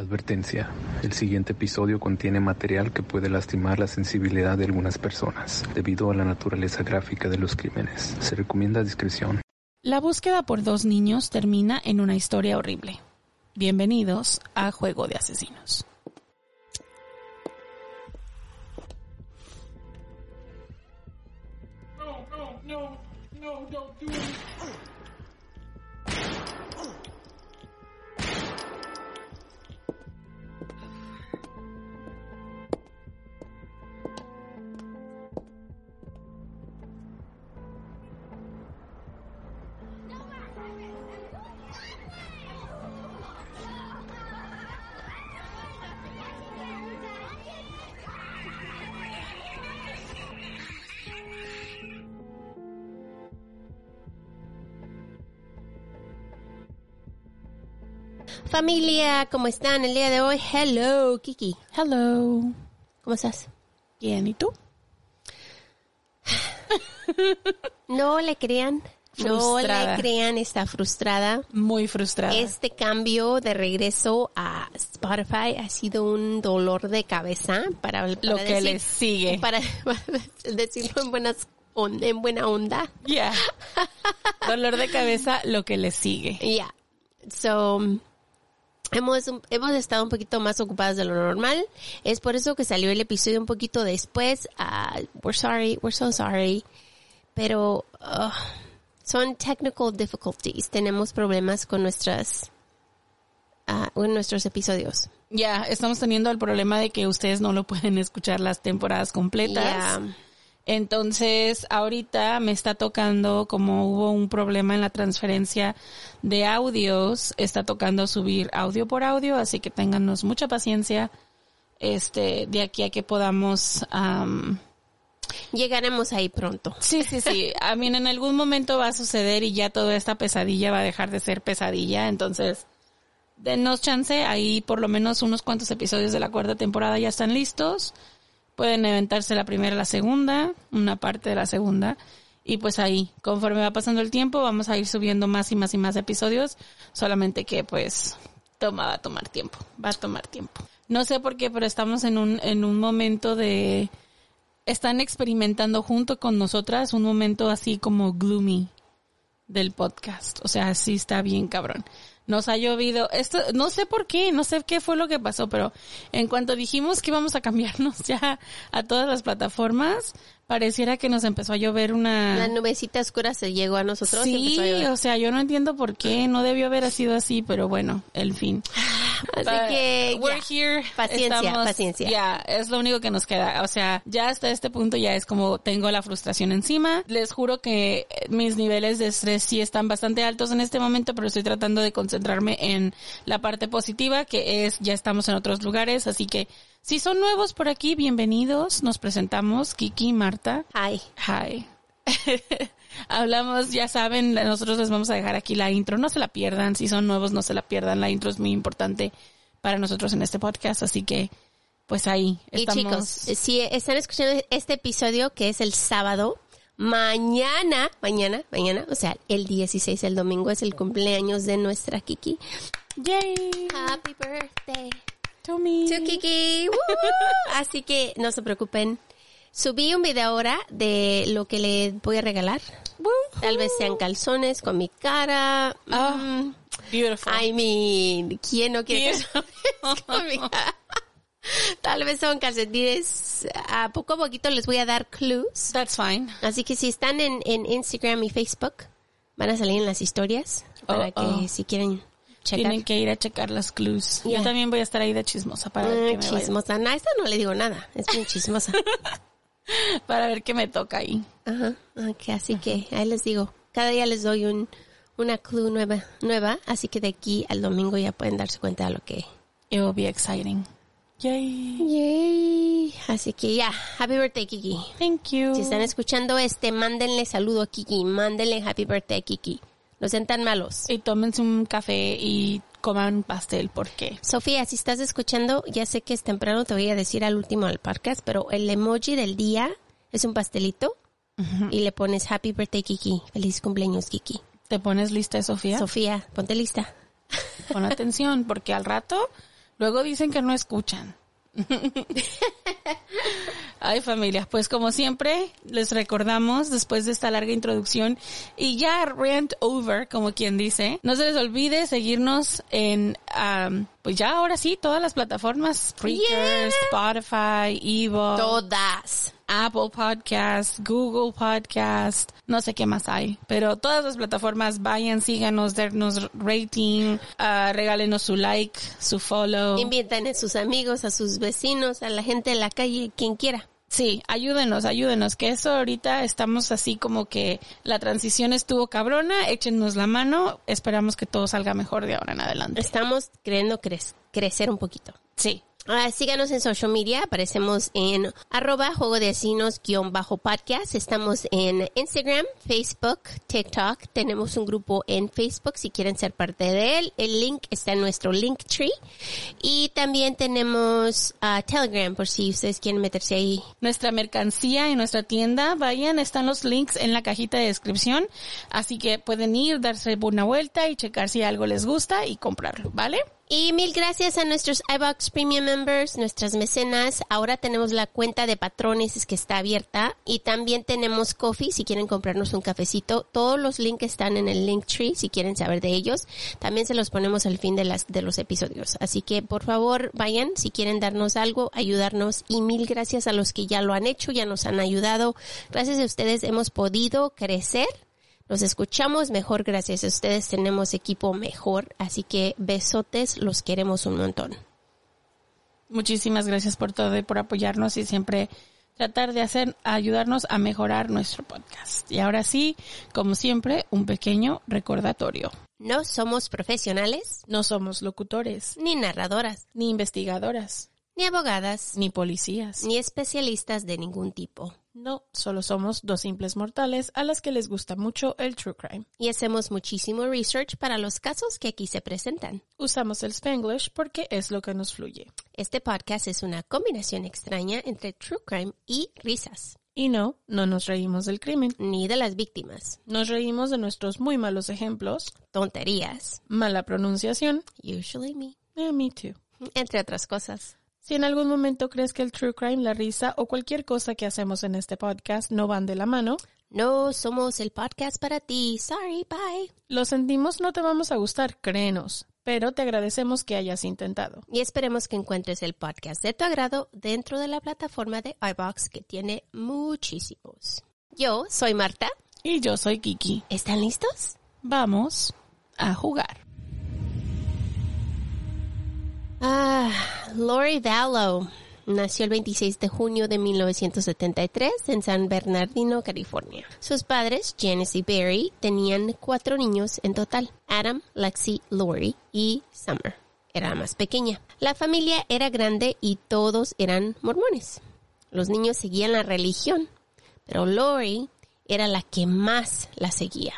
Advertencia. El siguiente episodio contiene material que puede lastimar la sensibilidad de algunas personas debido a la naturaleza gráfica de los crímenes. Se recomienda discreción. La búsqueda por dos niños termina en una historia horrible. Bienvenidos a Juego de Asesinos. No, no, no, no, don't do it. Familia, ¿cómo están el día de hoy? Hello, Kiki. Hello. ¿Cómo estás? Bien, ¿y tú? No le crean. No le crean, está frustrada. Muy frustrada. Este cambio de regreso a Spotify ha sido un dolor de cabeza para, para Lo que le sigue. Para, para decirlo en buenas on- en buena onda. Ya. Dolor de cabeza, lo que le sigue. Yeah. So, hemos, hemos estado un poquito más ocupadas de lo normal. Es por eso que salió el episodio un poquito después. Ah, we're sorry, we're so sorry. Pero, ugh, son technical difficulties. Tenemos problemas con nuestras, ah, con nuestros episodios. Ya, estamos teniendo el problema de que ustedes no lo pueden escuchar las temporadas completas. Yeah. Entonces, ahorita me está tocando, como hubo un problema en la transferencia de audios, está tocando subir audio por audio, así que ténganos mucha paciencia, este, de aquí a que podamos, am, Llegaremos ahí pronto. sí, sí, sí, a mí en algún momento va a suceder y ya toda esta pesadilla va a dejar de ser pesadilla, entonces, denos chance, ahí por lo menos unos cuantos episodios de la cuarta temporada ya están listos. Pueden inventarse la primera, la segunda, una parte de la segunda. Y pues ahí, conforme va pasando el tiempo, vamos a ir subiendo más y más y más episodios. Solamente que pues toma, va a tomar tiempo. Va a tomar tiempo. No sé por qué, pero estamos en un, en un momento de, están experimentando junto con nosotras un momento así como gloomy del podcast. O sea, sí está bien cabrón. Nos ha llovido. Esto, no sé por qué, no sé qué fue lo que pasó, pero en cuanto dijimos que íbamos a cambiarnos ya a todas las plataformas, pareciera que nos empezó a llover una... La nubecita oscura se llegó a nosotros. y Sí, empezó a o sea, yo no entiendo por qué, no debió haber sido así, pero bueno, el fin. Así But que, we're here. Paciencia, paciencia. Ya, es lo único que nos queda. O sea, ya hasta este punto ya es como tengo la frustración encima. Les juro que eh, mis niveles de estrés sí están bastante altos en este momento, pero estoy tratando de concentrarme en la parte positiva, que es ya estamos en otros lugares, así que si son nuevos por aquí, bienvenidos. Nos presentamos, Kiki, Marta. Hi. Hi. Hablamos, ya saben, nosotros les vamos a dejar aquí la intro, no se la pierdan, si son nuevos no se la pierdan, la intro es muy importante para nosotros en este podcast, así que pues ahí Y estamos. chicos, si están escuchando este episodio que es el sábado, mañana, mañana, mañana, o sea, el 16, el domingo es el cumpleaños de nuestra Kiki. Yay, Happy birthday to me. to Kiki. Woo! Así que no se preocupen. Subí un video ahora de lo que le voy a regalar. Tal vez sean calzones con mi cara. Ah, Mm, Beautiful. I mean, ¿quién no quiere calzones con mi cara? Tal vez son calcetines. A poco a poquito les voy a dar clues. That's fine. Así que si están en, en Instagram y Facebook, van a salir en las historias para Oh, que oh. si quieren checar. Tienen que ir a checar las clues. Yeah. Yo también voy a estar ahí de chismosa para ver Mm, qué me vaya- chismosa. No, a esta no le digo nada. Es bien chismosa. para ver qué me toca ahí. Ajá. Ok, así que ahí les digo. Cada día les doy un, una clue nueva, nueva. Así que de aquí al domingo ya pueden darse cuenta de lo que It will be exciting. Yay. Yay. Así que ya, happy birthday, Kiki. Thank you. Si están escuchando este, mándenle saludo a Kiki, mándenle happy birthday, Kiki. No sean tan malos. Y tómense un café y coman un pastel, porque Sofía, si estás escuchando, ya sé que es temprano, te voy a decir al último del podcast, pero el emoji del día es un pastelito y le pones happy birthday, Kiki. Feliz cumpleaños, Kiki. te pones lista, Sofía. Sofía, ponte lista. Pon atención, porque al rato Luego dicen que no escuchan. Ay familia, pues como siempre les recordamos después de esta larga introducción y ya rant over, como quien dice, no se les olvide seguirnos en, um, pues ya ahora sí, todas las plataformas, Spreaker, Yeah. Spotify, Evo, Todas. Apple Podcast, Google Podcast, no sé qué más hay, pero todas las plataformas vayan, síganos, dennos rating, ah, regálenos su like, su follow. Invitan a sus amigos, a sus vecinos, a la gente de la calle, quien quiera. Sí, ayúdenos, ayúdenos, que eso ahorita estamos así como que la transición estuvo cabrona, échenos la mano, esperamos que todo salga mejor de ahora en adelante. Estamos queriendo cre- crecer un poquito. Sí, Ah, síganos en social media, aparecemos en arroba juego de vecinos guion bajo podcast, estamos en Instagram, Facebook, TikTok, tenemos un grupo en Facebook si quieren ser parte de él, el link está en nuestro link tree. Y también tenemos ah, Telegram por si ustedes quieren meterse ahí. nuestra mercancía en nuestra tienda, vayan, están los links en la cajita de descripción, así que pueden ir, darse una vuelta y checar si algo les gusta y comprarlo, ¿vale? Y mil gracias a nuestros iBox Premium Members, nuestras mecenas. Ahora tenemos la cuenta de patrones es que está abierta y también tenemos Coffee si quieren comprarnos un cafecito. Todos los links están en el link tree si quieren saber de ellos. También se los ponemos al fin de las de los episodios. Así que por favor vayan si quieren darnos algo, ayudarnos y mil gracias a los que ya lo han hecho, ya nos han ayudado. Gracias a ustedes hemos podido crecer. Los escuchamos mejor gracias a ustedes, tenemos equipo mejor, así que besotes, los queremos un montón. Muchísimas gracias por todo y por apoyarnos y siempre tratar de hacer, ayudarnos a mejorar nuestro podcast. Y ahora sí, como siempre, un pequeño recordatorio. No somos profesionales, No somos locutores, ni narradoras, ni investigadoras, ni abogadas, ni policías. ni especialistas de ningún tipo. No, solo somos dos simples mortales a las que les gusta mucho el true crime. Y hacemos muchísimo research para los casos que aquí se presentan. Usamos el Spanglish porque es lo que nos fluye. Este podcast es una combinación extraña entre true crime y risas, Y no, no nos reímos del crimen. ni de las víctimas, Nos reímos de nuestros muy malos ejemplos, tonterías, mala pronunciación, usually me, eh, me too. entre otras cosas. Si en algún momento crees que el true crime, la risa o cualquier cosa que hacemos en este podcast no van de la mano, No somos el podcast para ti. Sorry, bye. lo sentimos, no te vamos a gustar, créenos, pero te agradecemos que hayas intentado. Y esperemos que encuentres el podcast de tu agrado dentro de la plataforma de iBox que tiene muchísimos. Yo soy Marta. Y yo soy Kiki. ¿Están listos? Vamos a jugar. Ah, Lori Vallow nació el 26 de junio de 1973 en San Bernardino, California. Sus padres, Janice y Barry, tenían cuatro niños en total. Adam, Lexi, Lori y Summer. Era la más pequeña. La familia era grande y todos eran mormones. Los niños seguían la religión, pero Lori era la que más la seguía.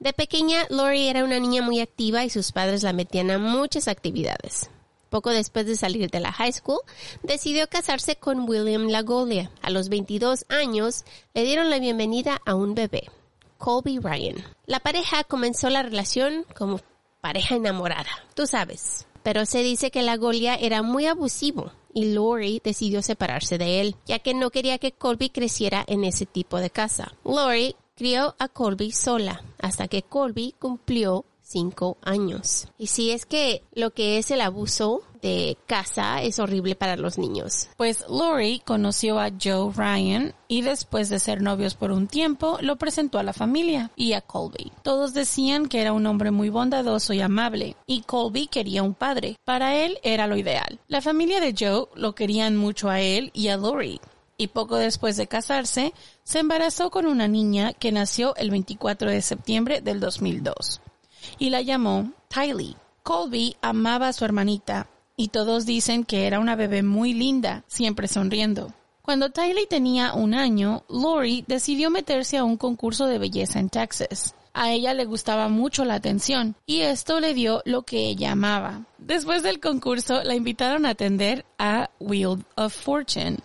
De pequeña, Lori era una niña muy activa y sus padres la metían a muchas actividades. Poco después de salir de la high school, decidió casarse con William Lagolia. A los 22 años, le dieron la bienvenida a un bebé, Colby Ryan. La pareja comenzó la relación como pareja enamorada, tú sabes. Pero se dice que Lagolia era muy abusivo y Lori decidió separarse de él, ya que no quería que Colby creciera en ese tipo de casa. Lori crió a Colby sola hasta que Colby cumplió cinco años. Y si es que lo que es el abuso de casa es horrible para los niños. Pues Lori conoció a Joe Ryan y después de ser novios por un tiempo lo presentó a la familia y a Colby. Todos decían que era un hombre muy bondadoso y amable y Colby quería un padre. Para él era lo ideal. La familia de Joe lo querían mucho a él y a Lori. Y poco después de casarse, se embarazó con una niña que nació el 24 de septiembre del 2002 y la llamó Tylee. Colby amaba a su hermanita y todos dicen que era una bebé muy linda, siempre sonriendo. Cuando Tylee tenía un año, Lori decidió meterse a un concurso de belleza en Texas. A ella le gustaba mucho la atención y esto le dio lo que ella amaba. Después del concurso la invitaron a atender a Wheel of Fortune.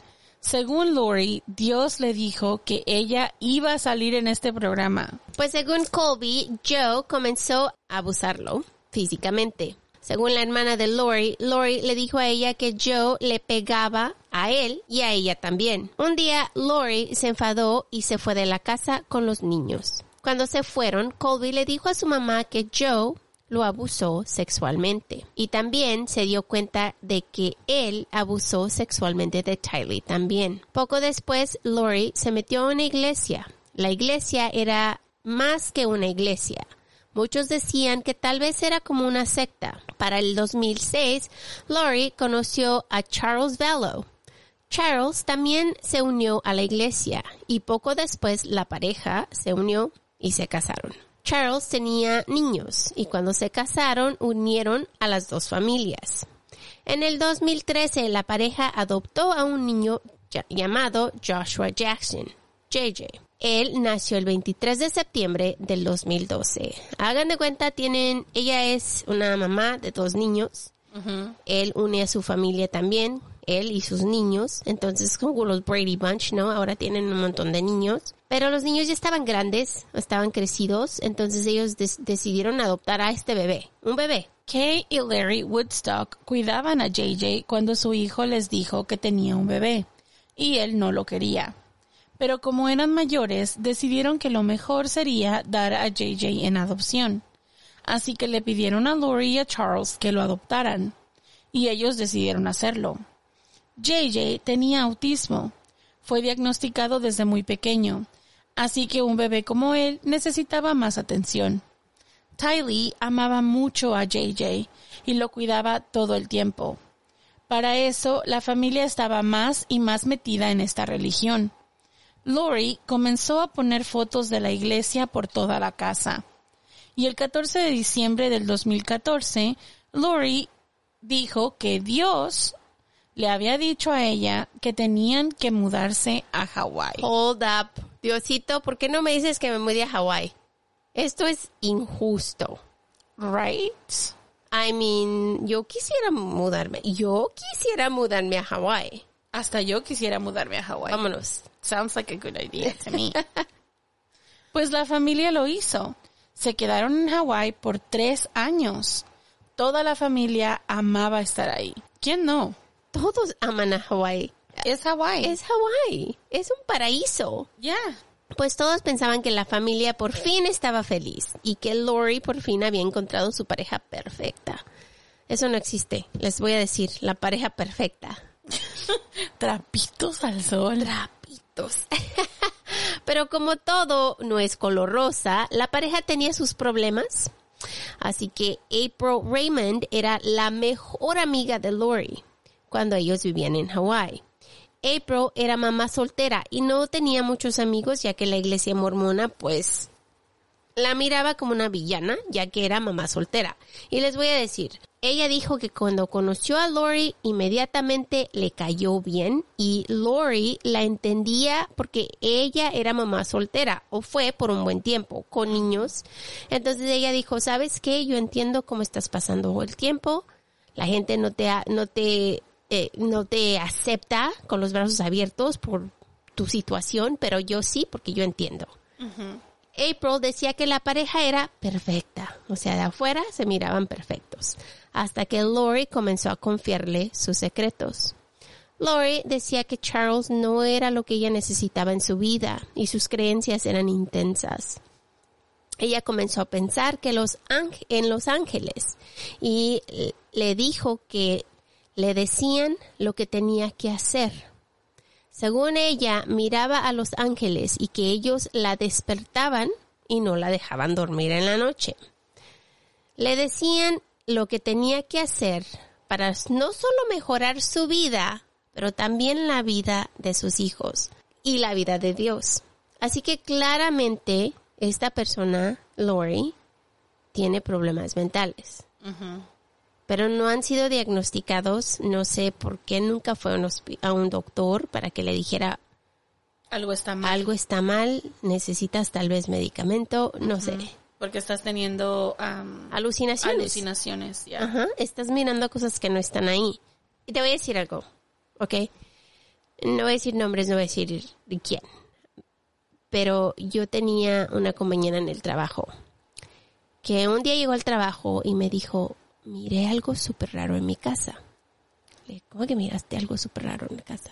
Según Lori, Dios le dijo que ella iba a salir en este programa. Pues según Colby, Joe comenzó a abusarlo físicamente. Según la hermana de Lori, Lori le dijo a ella que Joe le pegaba a él y a ella también. Un día Lori se enfadó y se fue de la casa con los niños. Cuando se fueron, Colby le dijo a su mamá que Joe lo abusó sexualmente y también se dio cuenta de que él abusó sexualmente de Tylee también. Poco después, Lori se metió a una iglesia. La iglesia era más que una iglesia. Muchos decían que tal vez era como una secta. Para el 2006, Lori conoció a Charles Velo. Charles también se unió a la iglesia y poco después la pareja se unió y se casaron. Charles tenía niños y cuando se casaron unieron a las dos familias. En el 2013 la pareja adoptó a un niño llamado Joshua Jackson, JJ. Él nació el 23 de septiembre del 2012. Hagan de cuenta, tienen, ella es una mamá de dos niños. Él une a su familia también, él y sus niños. Entonces, como los Brady Bunch, ¿no? Ahora tienen un montón de niños. Pero los niños ya estaban grandes, estaban crecidos, entonces ellos decidieron adoptar a este bebé, un bebé. Kay y Larry Woodstock cuidaban a JJ cuando su hijo les dijo que tenía un bebé, y él no lo quería. Pero como eran mayores, decidieron que lo mejor sería dar a JJ en adopción. Así que le pidieron a Lori y a Charles que lo adoptaran, y ellos decidieron hacerlo. JJ tenía autismo. Fue diagnosticado desde muy pequeño, así que un bebé como él necesitaba más atención. Tylee amaba mucho a JJ y lo cuidaba todo el tiempo. Para eso, la familia estaba más y más metida en esta religión. Lori comenzó a poner fotos de la iglesia por toda la casa. Y el 14 de diciembre del 2014, Lori dijo que Dios le había dicho a ella que tenían que mudarse a Hawái. Hold up. Diosito, ¿por qué no me dices que me mude a Hawái? Esto es injusto. Right? I mean, yo quisiera mudarme. Yo quisiera mudarme a Hawái. Hasta yo quisiera mudarme a Hawái. Vámonos. Sounds like a good idea to me. pues la familia lo hizo. Se quedaron en Hawái por tres años. Toda la familia amaba estar ahí. ¿Quién no? Todos aman a Hawái. Es Hawái. Es Hawái. Es un paraíso. Ya. Pues todos pensaban que la familia por fin estaba feliz y que Lori por fin había encontrado su pareja perfecta. Eso no existe. Les voy a decir, la pareja perfecta. Trapitos al sol. Trapitos. Pero como todo no es color rosa, la pareja tenía sus problemas. Así que April Raymond era la mejor amiga de Lori cuando ellos vivían en Hawái. April era mamá soltera y no tenía muchos amigos ya que la iglesia mormona pues la miraba como una villana ya que era mamá soltera. Y les voy a decir, ella dijo que cuando conoció a Lori inmediatamente le cayó bien y Lori la entendía porque ella era mamá soltera o fue por un buen tiempo con niños. Entonces ella dijo, ¿sabes qué? Yo entiendo cómo estás pasando el tiempo. La gente no te, no te eh, no te acepta con los brazos abiertos por tu situación, pero yo sí, porque yo entiendo. April decía que la pareja era perfecta, o sea, de afuera se miraban perfectos, hasta que Lori comenzó a confiarle sus secretos. Lori decía que Charles no era lo que ella necesitaba en su vida y sus creencias eran intensas. Ella comenzó a pensar que los en los ángeles y le dijo que le decían lo que tenía que hacer. Según ella, miraba a los ángeles y que ellos la despertaban y no la dejaban dormir en la noche. Le decían lo que tenía que hacer para no solo mejorar su vida, pero también la vida de sus hijos y la vida de Dios. Así que claramente esta persona, Lori, tiene problemas mentales pero no han sido diagnosticados. No sé por qué nunca fue a un doctor para que le dijera algo está mal. Algo está mal, necesitas tal vez medicamento, no sé. Porque estás teniendo alucinaciones. Alucinaciones, ya. Ajá, estás mirando cosas que no están ahí. Y te voy a decir algo, ¿ok? No voy a decir nombres, no voy a decir de quién. Pero yo tenía una compañera en el trabajo que un día llegó al trabajo y me dijo, miré algo súper raro en mi casa. Le ¿cómo que miraste algo súper raro en mi casa?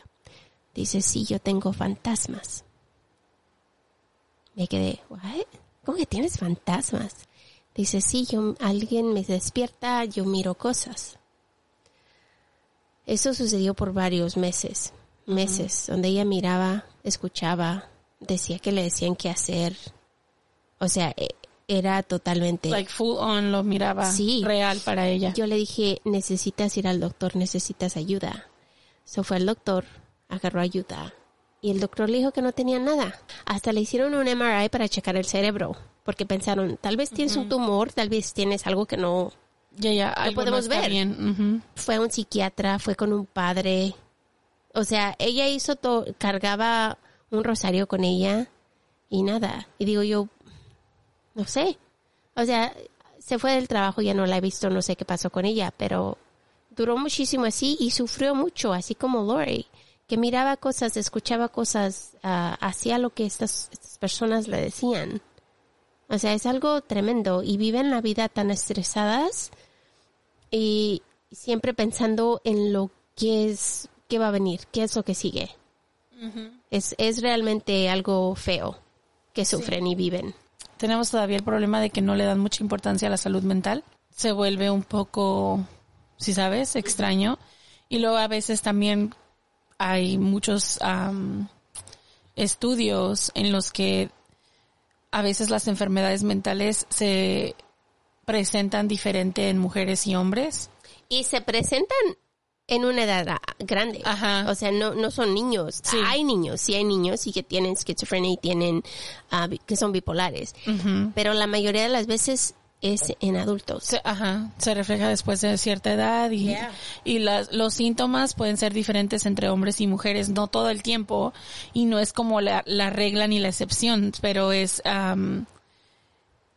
Dice, sí, yo tengo fantasmas. Me quedé, ¿what? ¿Cómo que tienes fantasmas? Dice, sí, yo, alguien me despierta, yo miro cosas. Eso sucedió por varios meses, meses, donde ella miraba, escuchaba, decía que le decían qué hacer. O sea, e- era totalmente... Like full on lo miraba Sí. real para ella. Yo le dije, necesitas ir al doctor, necesitas ayuda. Se fue al doctor, agarró ayuda. Y el doctor le dijo que no tenía nada. Hasta le hicieron un MRI para checar el cerebro. Porque pensaron, tal vez tienes un tumor, tal vez tienes algo que no... ya, ya, algo podemos no está ver. bien. Ujú. Fue a un psiquiatra, fue con un padre. O sea, ella hizo todo, cargaba un rosario con ella y nada. Y digo yo, no sé. O sea, se fue del trabajo, ya no la he visto, no sé qué pasó con ella, pero duró muchísimo así y sufrió mucho, así como Lori, que miraba cosas, escuchaba cosas, ah, hacía lo que estas, estas personas le decían. O sea, es algo tremendo y viven la vida tan estresadas y siempre pensando en lo que es, qué va a venir, qué es lo que sigue. es, es realmente algo feo que sufren y viven. Tenemos todavía el problema de que no le dan mucha importancia a la salud mental. Se vuelve un poco, si sabes, extraño. Y luego a veces también hay muchos am, estudios en los que a veces las enfermedades mentales se presentan diferente en mujeres y hombres. Y se presentan en una edad grande. Ajá. O sea, no, no son niños. Sí. Hay niños, sí hay niños y que tienen esquizofrenia y tienen, bi- que son bipolares. Pero la mayoría de las veces es en adultos. Se, ajá, se refleja después de cierta edad y, Yeah. y las, los síntomas pueden ser diferentes entre hombres y mujeres, no todo el tiempo, y no es como la, la regla ni la excepción, pero es, am,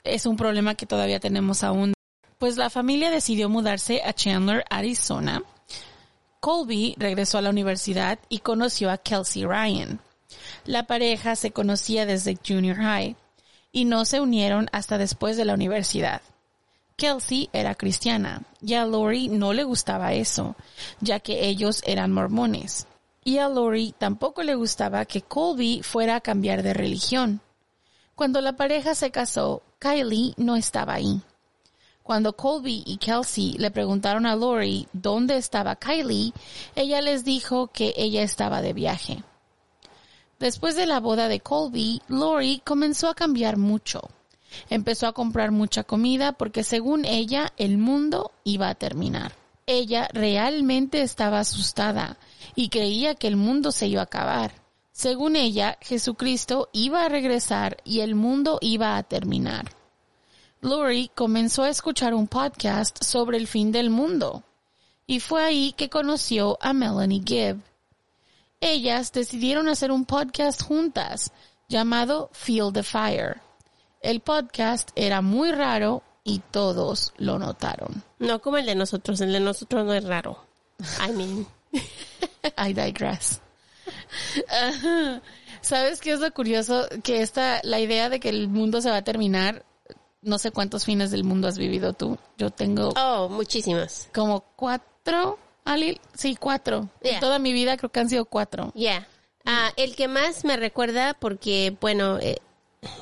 es un problema que todavía tenemos aún. Pues la familia decidió mudarse a Chandler, Arizona. Colby regresó a la universidad y conoció a Kelsey Ryan. La pareja se conocía desde junior high y no se unieron hasta después de la universidad. Kelsey era cristiana y a Lori no le gustaba eso, ya que ellos eran mormones. Y a Lori tampoco le gustaba que Colby fuera a cambiar de religión. Cuando la pareja se casó, Kylie no estaba ahí. Cuando Colby y Kelsey le preguntaron a Lori dónde estaba Kylie, ella les dijo que ella estaba de viaje. Después de la boda de Colby, Lori comenzó a cambiar mucho. Empezó a comprar mucha comida porque según ella el mundo iba a terminar. Ella realmente estaba asustada y creía que el mundo se iba a acabar. Según ella, Jesucristo iba a regresar y el mundo iba a terminar. Lori comenzó a escuchar un podcast sobre el fin del mundo. Y fue ahí que conoció a Melanie Gibb. Ellas decidieron hacer un podcast juntas llamado Feel the Fire. El podcast era muy raro y todos lo notaron. No como el de nosotros, el de nosotros no es raro. I mean, I digress. ¿Sabes qué es lo curioso? Que esta, la idea de que el mundo se va a terminar, no sé cuántos fines del mundo has vivido tú. Yo tengo oh, muchísimas. como cuatro, Ali, sí, cuatro. Yeah. En toda mi vida creo que han sido cuatro. Yeah. Ah, el que más me recuerda, porque, bueno, eh,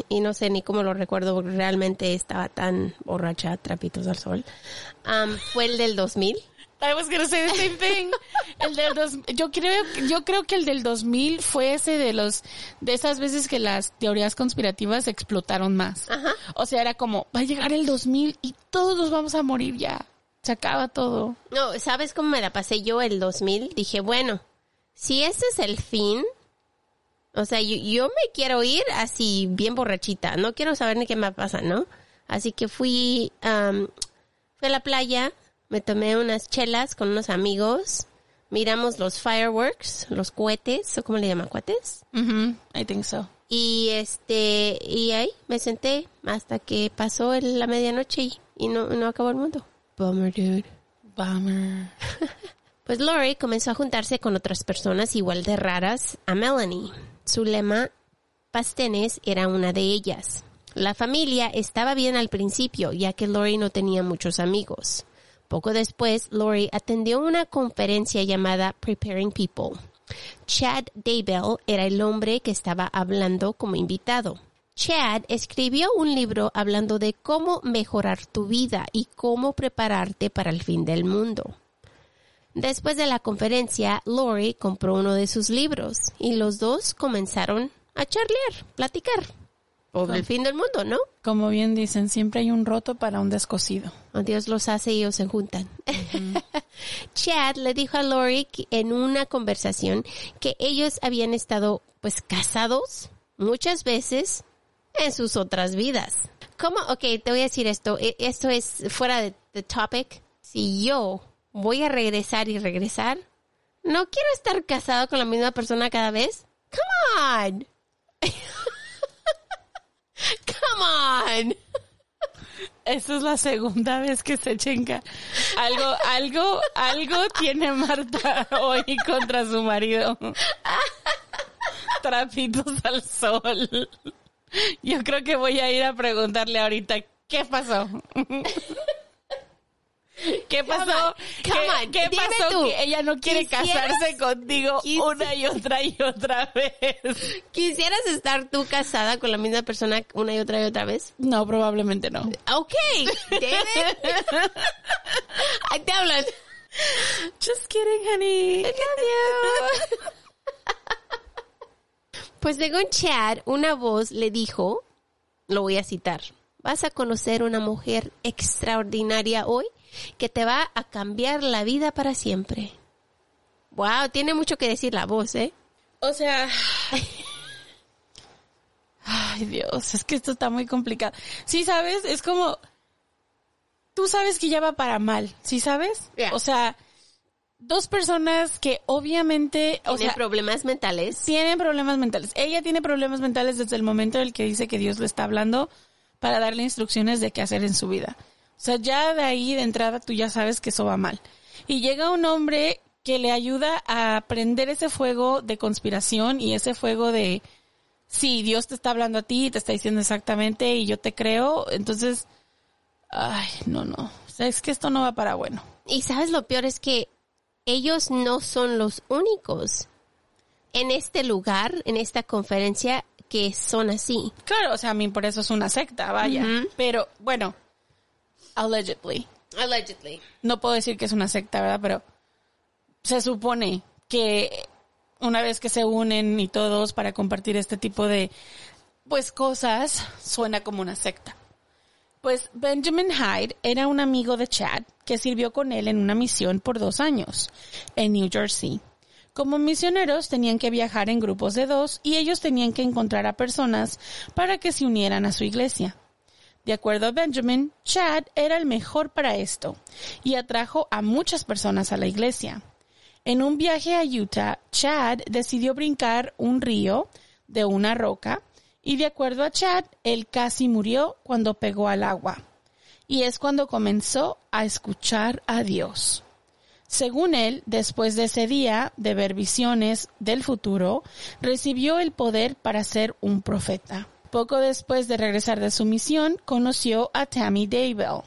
y no sé ni cómo lo recuerdo, porque realmente estaba tan borracha, trapitos al sol, am, fue el del 2000. I was gonna say the same thing. El del dos, yo creo, yo creo que el del 2000 fue ese de los, de esas veces que las teorías conspirativas explotaron más. Ajá. O sea, era como, va a llegar el 2000 y todos nos vamos a morir ya. Se acaba todo. No, ¿sabes cómo me la pasé yo el 2000? Dije, bueno, si ese es el fin, o sea, yo, yo me quiero ir así bien borrachita, no quiero saber ni qué me pasa, ¿no? Así que fui, am, fui a la playa, me tomé unas chelas con unos amigos, miramos los fireworks, los cohetes, ¿o cómo le llaman cohetes? Mhm, I think so. Y este, y ahí me senté hasta que pasó el- la medianoche y, y no, no acabó el mundo. Bummer, dude. Bummer. Pues Lori comenzó a juntarse con otras personas igual de raras a Melanie. Su lema, Pastenes, era una de ellas. La familia estaba bien al principio, ya que Lori no tenía muchos amigos. Poco después, Lori atendió una conferencia llamada Preparing People. Chad Daybell era el hombre que estaba hablando como invitado. Chad escribió un libro hablando de cómo mejorar tu vida y cómo prepararte para el fin del mundo. Después de la conferencia, Lori compró uno de sus libros y los dos comenzaron a charlar, platicar. Por el fin del mundo, ¿no? Como bien dicen, siempre hay un roto para un descosido. O Dios los hace y ellos se juntan. Chad le dijo a Lori en una conversación que ellos habían estado pues casados muchas veces en sus otras vidas. ¿Cómo? Ok, te voy a decir esto. E- Esto es fuera de, de topic. Si yo voy a regresar y regresar, no quiero estar casado con la misma persona cada vez. Come on. Come on. Esa es la segunda vez que se chenca. Algo, algo, algo tiene Marta hoy contra su marido. Trapitos al sol. Yo creo que voy a ir a preguntarle ahorita, ¿qué pasó? ¿Qué pasó? come ¿Qué, on, qué dime pasó tú, que ella no quiere ¿quisieras- casarse contigo una y otra y otra vez? ¿Quisieras estar tú casada con la misma persona una y otra y otra vez? No, probablemente no. Ok, David. Ahí te hablan. Just kidding, honey. Pues según Chad, una voz le dijo, lo voy a citar, vas a conocer una mujer extraordinaria hoy que te va a cambiar la vida para siempre. Wow, tiene mucho que decir la voz, ¿eh? O sea. Ay, Dios, es que esto está muy complicado. Sí, sabes, es como. Tú sabes que ya va para mal, ¿sí sabes? Yeah. O sea, dos personas que obviamente. O Tiene sea, problemas mentales. tienen problemas mentales. Ella tiene problemas mentales desde el momento en el que dice que Dios le está hablando para darle instrucciones de qué hacer en su vida. O sea, ya de ahí de entrada tú ya sabes que eso va mal. Y llega un hombre que le ayuda a prender ese fuego de conspiración y ese fuego de, sí, Dios te está hablando a ti, te está diciendo exactamente y yo te creo. Entonces, ay, no, no. O sea, es que esto no va para bueno. Y sabes lo peor es que ellos no son los únicos en este lugar, en esta conferencia, que son así. Claro, o sea, a mí por eso es una secta, vaya. Pero, bueno, allegedly. Allegedly. no puedo decir que es una secta, ¿verdad? Pero se supone que una vez que se unen y todos para compartir este tipo de, pues, cosas, suena como una secta. Pues Benjamin Hyde era un amigo de Chad que sirvió con él en una misión por dos años en New Jersey. Como misioneros tenían que viajar en grupos de dos y ellos tenían que encontrar a personas para que se unieran a su iglesia. De acuerdo a Benjamin, Chad era el mejor para esto y atrajo a muchas personas a la iglesia. En un viaje a Utah, Chad decidió brincar un río de una roca y de acuerdo a Chad, él casi murió cuando pegó al agua. Y es cuando comenzó a escuchar a Dios. Según él, después de ese día de ver visiones del futuro, recibió el poder para ser un profeta. Poco después de regresar de su misión, conoció a Tammy Daybell.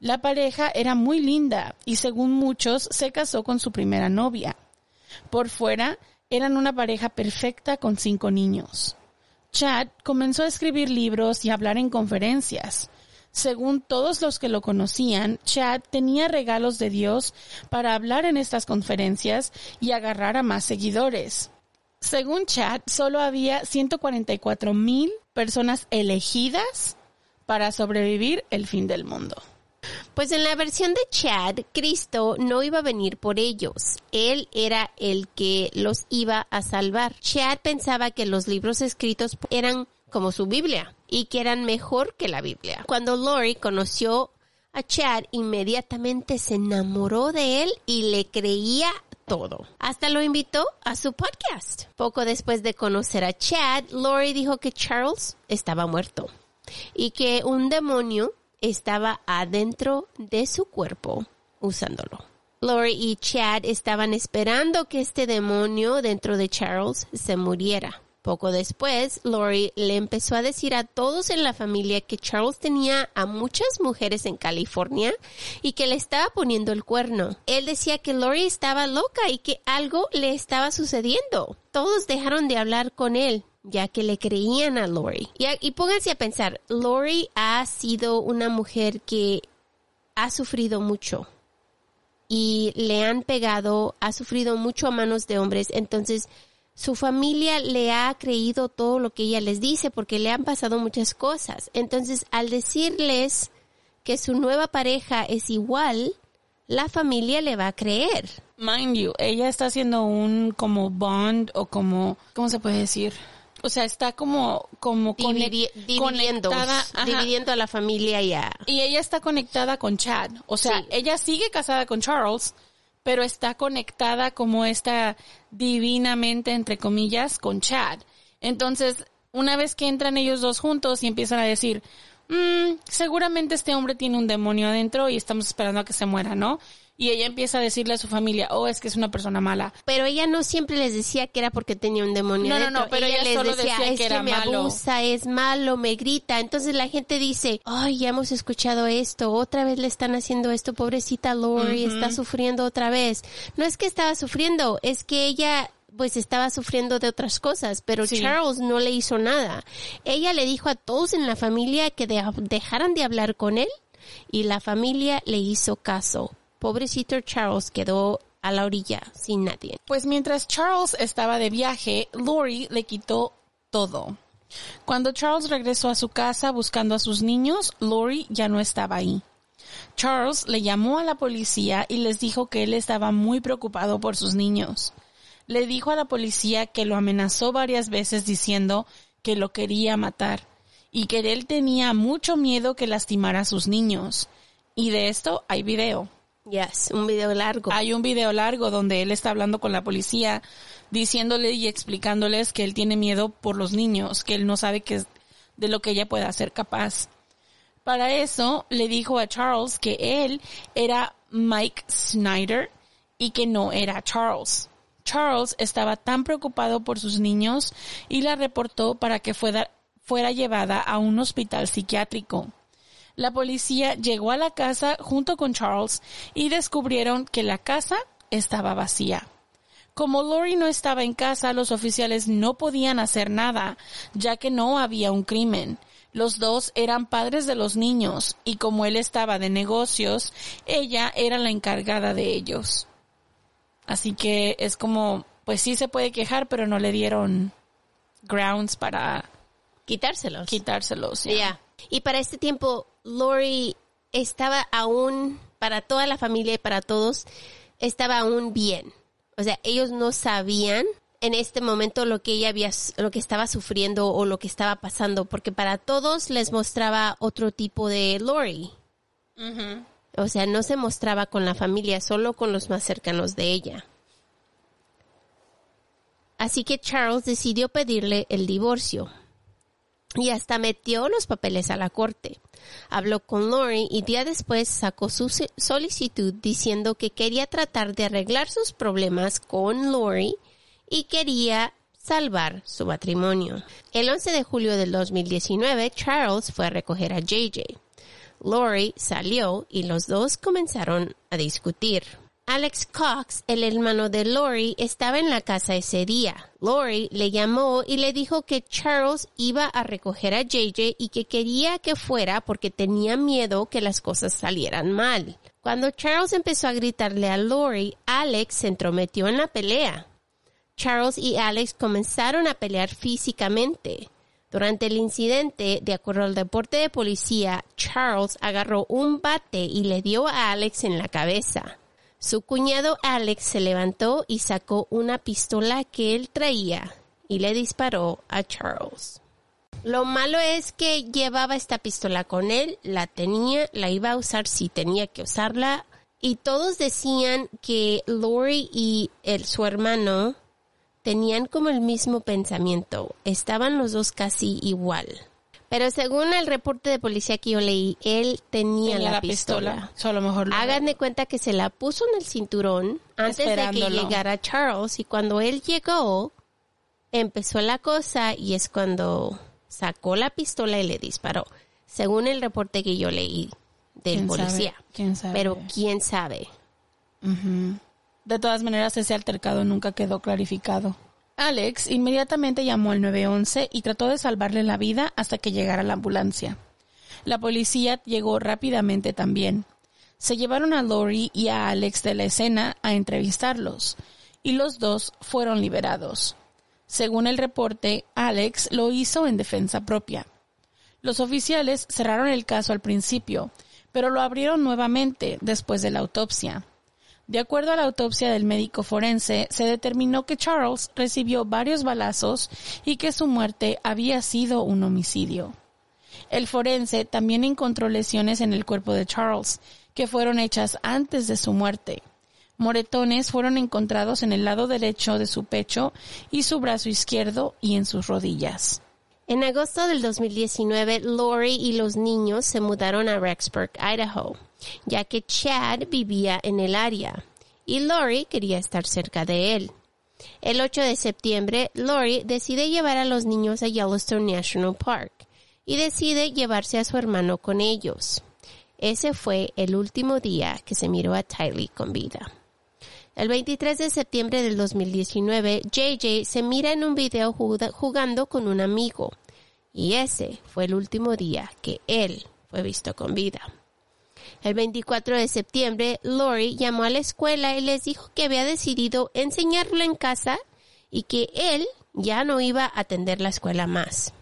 La pareja era muy linda y según muchos se casó con su primera novia. Por fuera, eran una pareja perfecta con cinco niños. Chad comenzó a escribir libros y a hablar en conferencias. Según todos los que lo conocían, Chad tenía regalos de Dios para hablar en estas conferencias y agarrar a más seguidores. Según Chad, solo había 144 mil personas elegidas para sobrevivir el fin del mundo. Pues en la versión de Chad, Cristo no iba a venir por ellos. Él era el que los iba a salvar. Chad pensaba que los libros escritos eran como su Biblia y que eran mejor que la Biblia. Cuando Lori conoció a Chad, inmediatamente se enamoró de él y le creía todo. Hasta lo invitó a su podcast. Poco después de conocer a Chad, Lori dijo que Charles estaba muerto y que un demonio estaba adentro de su cuerpo usándolo. Lori y Chad estaban esperando que este demonio dentro de Charles se muriera. Poco después, Lori le empezó a decir a todos en la familia que Charles tenía a muchas mujeres en California y que le estaba poniendo el cuerno. Él decía que Lori estaba loca y que algo le estaba sucediendo. Todos dejaron de hablar con él ya que le creían a Lori. Y, y pónganse a pensar, Lori ha sido una mujer que ha sufrido mucho y le han pegado, ha sufrido mucho a manos de hombres, entonces su familia le ha creído todo lo que ella les dice porque le han pasado muchas cosas. Entonces, al decirles que su nueva pareja es igual, la familia le va a creer. Mind you, ella está haciendo un como bond o como, ¿cómo se puede decir? O sea, está como, como Dividi- dividiendo, conectada, dividiendo a la familia ya. Y ella está conectada con Chad. O sea, Sí. ella sigue casada con Charles, pero está conectada como esta divinamente, entre comillas, con Chad. Entonces, una vez que entran ellos dos juntos y empiezan a decir, "Mm, seguramente este hombre tiene un demonio adentro y estamos esperando a que se muera, ¿no? Y ella empieza a decirle a su familia, oh, es que es una persona mala. Pero ella no siempre les decía que era porque tenía un demonio No, no, dentro. no, pero ella les solo decía, decía es que era me malo". abusa, es malo, me grita. Entonces la gente dice, ay, ya hemos escuchado esto, otra vez le están haciendo esto, pobrecita Lori, está sufriendo otra vez. No es que estaba sufriendo, es que ella pues estaba sufriendo de otras cosas, pero Sí. Charles no le hizo nada. Ella le dijo a todos en la familia que de- dejaran de hablar con él y la familia le hizo caso. Pobrecito Charles quedó a la orilla sin nadie. Pues mientras Charles estaba de viaje, Lori le quitó todo. Cuando Charles regresó a su casa buscando a sus niños, Lori ya no estaba ahí. Charles le llamó a la policía y les dijo que él estaba muy preocupado por sus niños. Le dijo a la policía que lo amenazó varias veces diciendo que lo quería matar y que él tenía mucho miedo que lastimara a sus niños. Y de esto hay video. Yes, un video largo. Hay un video largo donde él está hablando con la policía, diciéndole y explicándoles que él tiene miedo por los niños, que él no sabe qué es de lo que ella pueda ser capaz. Para eso le dijo a Charles que él era Mike Snyder y que no era Charles. Charles estaba tan preocupado por sus niños y la reportó para que fuera llevada a un hospital psiquiátrico. La policía llegó a la casa junto con Charles y descubrieron que la casa estaba vacía. Como Lori no estaba en casa, los oficiales no podían hacer nada, ya que no había un crimen. Los dos eran padres de los niños y como él estaba de negocios, ella era la encargada de ellos. Así que es como, pues sí se puede quejar, pero no le dieron grounds para Quitárselos. quitárselos. Ya. Y para este tiempo, Lori estaba aún, para toda la familia y para todos, estaba aún bien. O sea, ellos no sabían en este momento lo que ella había, lo que estaba sufriendo o lo que estaba pasando, porque para todos les mostraba otro tipo de Lori. O sea, no se mostraba con la familia, solo con los más cercanos de ella. Así que Charles decidió pedirle el divorcio y hasta metió los papeles a la corte. Habló con Lori y día después sacó su solicitud diciendo que quería tratar de arreglar sus problemas con Lori y quería salvar su matrimonio. El 11 de julio del 2019, Charles fue a recoger a JJ. Lori salió y los dos comenzaron a discutir. Alex Cox, el hermano de Lori, estaba en la casa ese día. Lori le llamó y le dijo que Charles iba a recoger a JJ y que quería que fuera porque tenía miedo que las cosas salieran mal. Cuando Charles empezó a gritarle a Lori, Alex se entrometió en la pelea. Charles y Alex comenzaron a pelear físicamente. Durante el incidente, de acuerdo al reporte de policía, Charles agarró un bate y le dio a Alex en la cabeza. Su cuñado Alex se levantó y sacó una pistola que él traía y le disparó a Charles. Lo malo es que llevaba esta pistola con él, la tenía, la iba a usar si tenía que usarla y todos decían que Lori y el, su hermano tenían como el mismo pensamiento, estaban los dos casi igual. Pero según el reporte de policía que yo leí, él tenía, Tenía la, la pistola. pistola. So, a lo mejor lo- Hagan de cuenta que se la puso en el cinturón antes de que llegara Charles y cuando él llegó, empezó la cosa y es cuando sacó la pistola y le disparó, según el reporte que yo leí del ¿Quién sabe? policía. ¿Quién sabe? Pero quién sabe. De todas maneras, ese altercado nunca quedó clarificado. Alex inmediatamente llamó al 911 y trató de salvarle la vida hasta que llegara la ambulancia. La policía llegó rápidamente también. Se llevaron a Lori y a Alex de la escena a entrevistarlos, y los dos fueron liberados. Según el reporte, Alex lo hizo en defensa propia. Los oficiales cerraron el caso al principio, pero lo abrieron nuevamente después de la autopsia. De acuerdo a la autopsia del médico forense, se determinó que Charles recibió varios balazos y que su muerte había sido un homicidio. El forense también encontró lesiones en el cuerpo de Charles, que fueron hechas antes de su muerte. Moretones fueron encontrados en el lado derecho de su pecho y su brazo izquierdo y en sus rodillas. En agosto del 2019, Lori y los niños se mudaron a Rexburg, Idaho, ya que Chad vivía en el área y Lori quería estar cerca de él. El 8 de septiembre, Lori decide llevar a los niños a Yellowstone National Park y decide llevarse a su hermano con ellos. Ese fue el último día que se miró a Tylee con vida. El 23 de septiembre del 2019, JJ se mira en un video jugando con un amigo. Y ese fue el último día que él fue visto con vida. El 24 de septiembre, Lori llamó a la escuela y les dijo que había decidido enseñarlo en casa y que él ya no iba a atender la escuela más.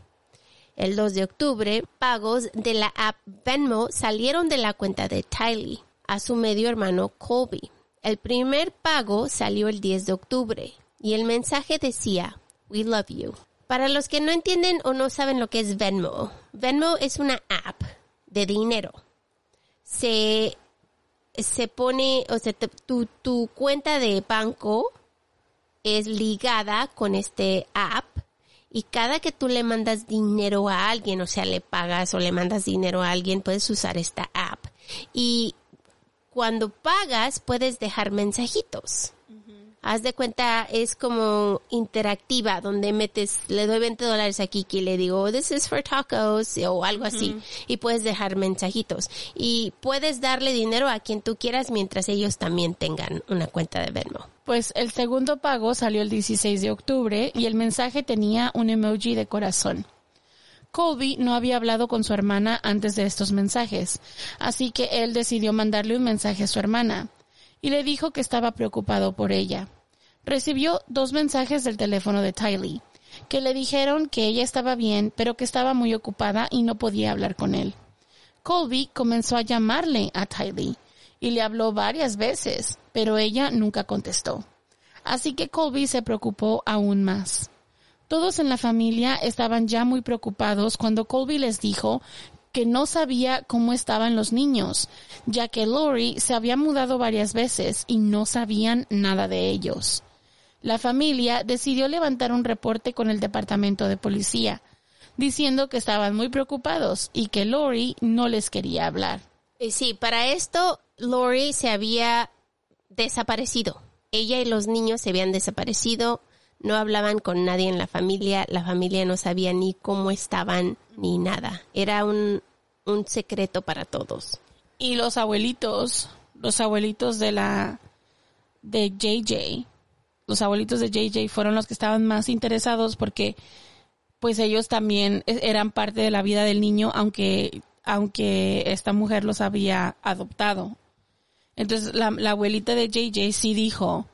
El 2 de octubre, pagos de la app Venmo salieron de la cuenta de Tylee a su medio hermano Colby. El primer pago salió el 10 de octubre y el mensaje decía, We love you. Para los que no entienden o no saben lo que es Venmo, Venmo es una app de dinero. Se, se pone, o sea, te- tu, tu cuenta de banco es ligada con este app y cada que tú le mandas dinero a alguien, o sea, le pagas o le mandas dinero a alguien, puedes usar esta app. Y cuando pagas, puedes dejar mensajitos. Haz de cuenta, es como interactiva, donde metes, le doy 20 dólares a Kiki, le digo, this is for tacos, o algo así, y puedes dejar mensajitos. Y puedes darle dinero a quien tú quieras mientras ellos también tengan una cuenta de Venmo. Pues el segundo pago salió el 16 de octubre y el mensaje tenía un emoji de corazón. Colby no había hablado con su hermana antes de estos mensajes, así que él decidió mandarle un mensaje a su hermana y le dijo que estaba preocupado por ella. Recibió dos mensajes del teléfono de Tylee, que le dijeron que ella estaba bien, pero que estaba muy ocupada y no podía hablar con él. Colby comenzó a llamarle a Tylee y le habló varias veces, pero ella nunca contestó. Así que Colby se preocupó aún más. Todos en la familia estaban ya muy preocupados cuando Colby les dijo que no sabía cómo estaban los niños, ya que Lori se había mudado varias veces y no sabían nada de ellos. La familia decidió levantar un reporte con el departamento de policía, diciendo que estaban muy preocupados y que Lori no les quería hablar. Eh, Sí, para esto Lori se había desaparecido. Ella y los niños se habían desaparecido, no hablaban con nadie en la familia, la familia no sabía ni cómo estaban ni nada. Era un, un secreto para todos. Y los abuelitos, los abuelitos de la de JJ, los abuelitos de JJ fueron los que estaban más interesados porque pues ellos también e- eran parte de la vida del niño aunque aunque esta mujer los había adoptado. Entonces la, la abuelita de JJ sí dijo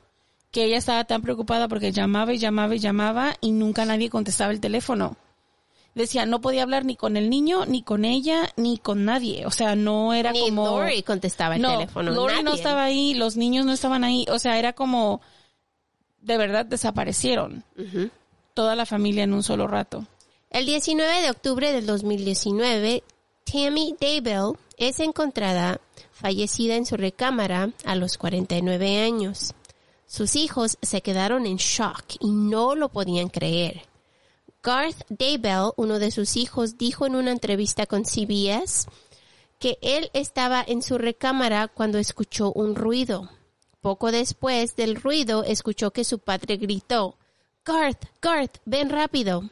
que ella estaba tan preocupada porque llamaba y llamaba y llamaba y nunca nadie contestaba el teléfono. Decía, no podía hablar ni con el niño, ni con ella, ni con nadie. O sea, no era Ni como... Lori contestaba el no, teléfono. Lori no estaba ahí, los niños no estaban ahí. O sea, era como... De verdad desaparecieron. Toda la familia en un solo rato. El 19 de octubre del 2019, Tammy Daybell es encontrada fallecida en su recámara a los 49 años. Sus hijos se quedaron en shock y no lo podían creer. Garth Daybell, uno de sus hijos, dijo en una entrevista con CBS que él estaba en su recámara cuando escuchó un ruido. Poco después del ruido escuchó que su padre gritó, Garth, Garth, ven rápido.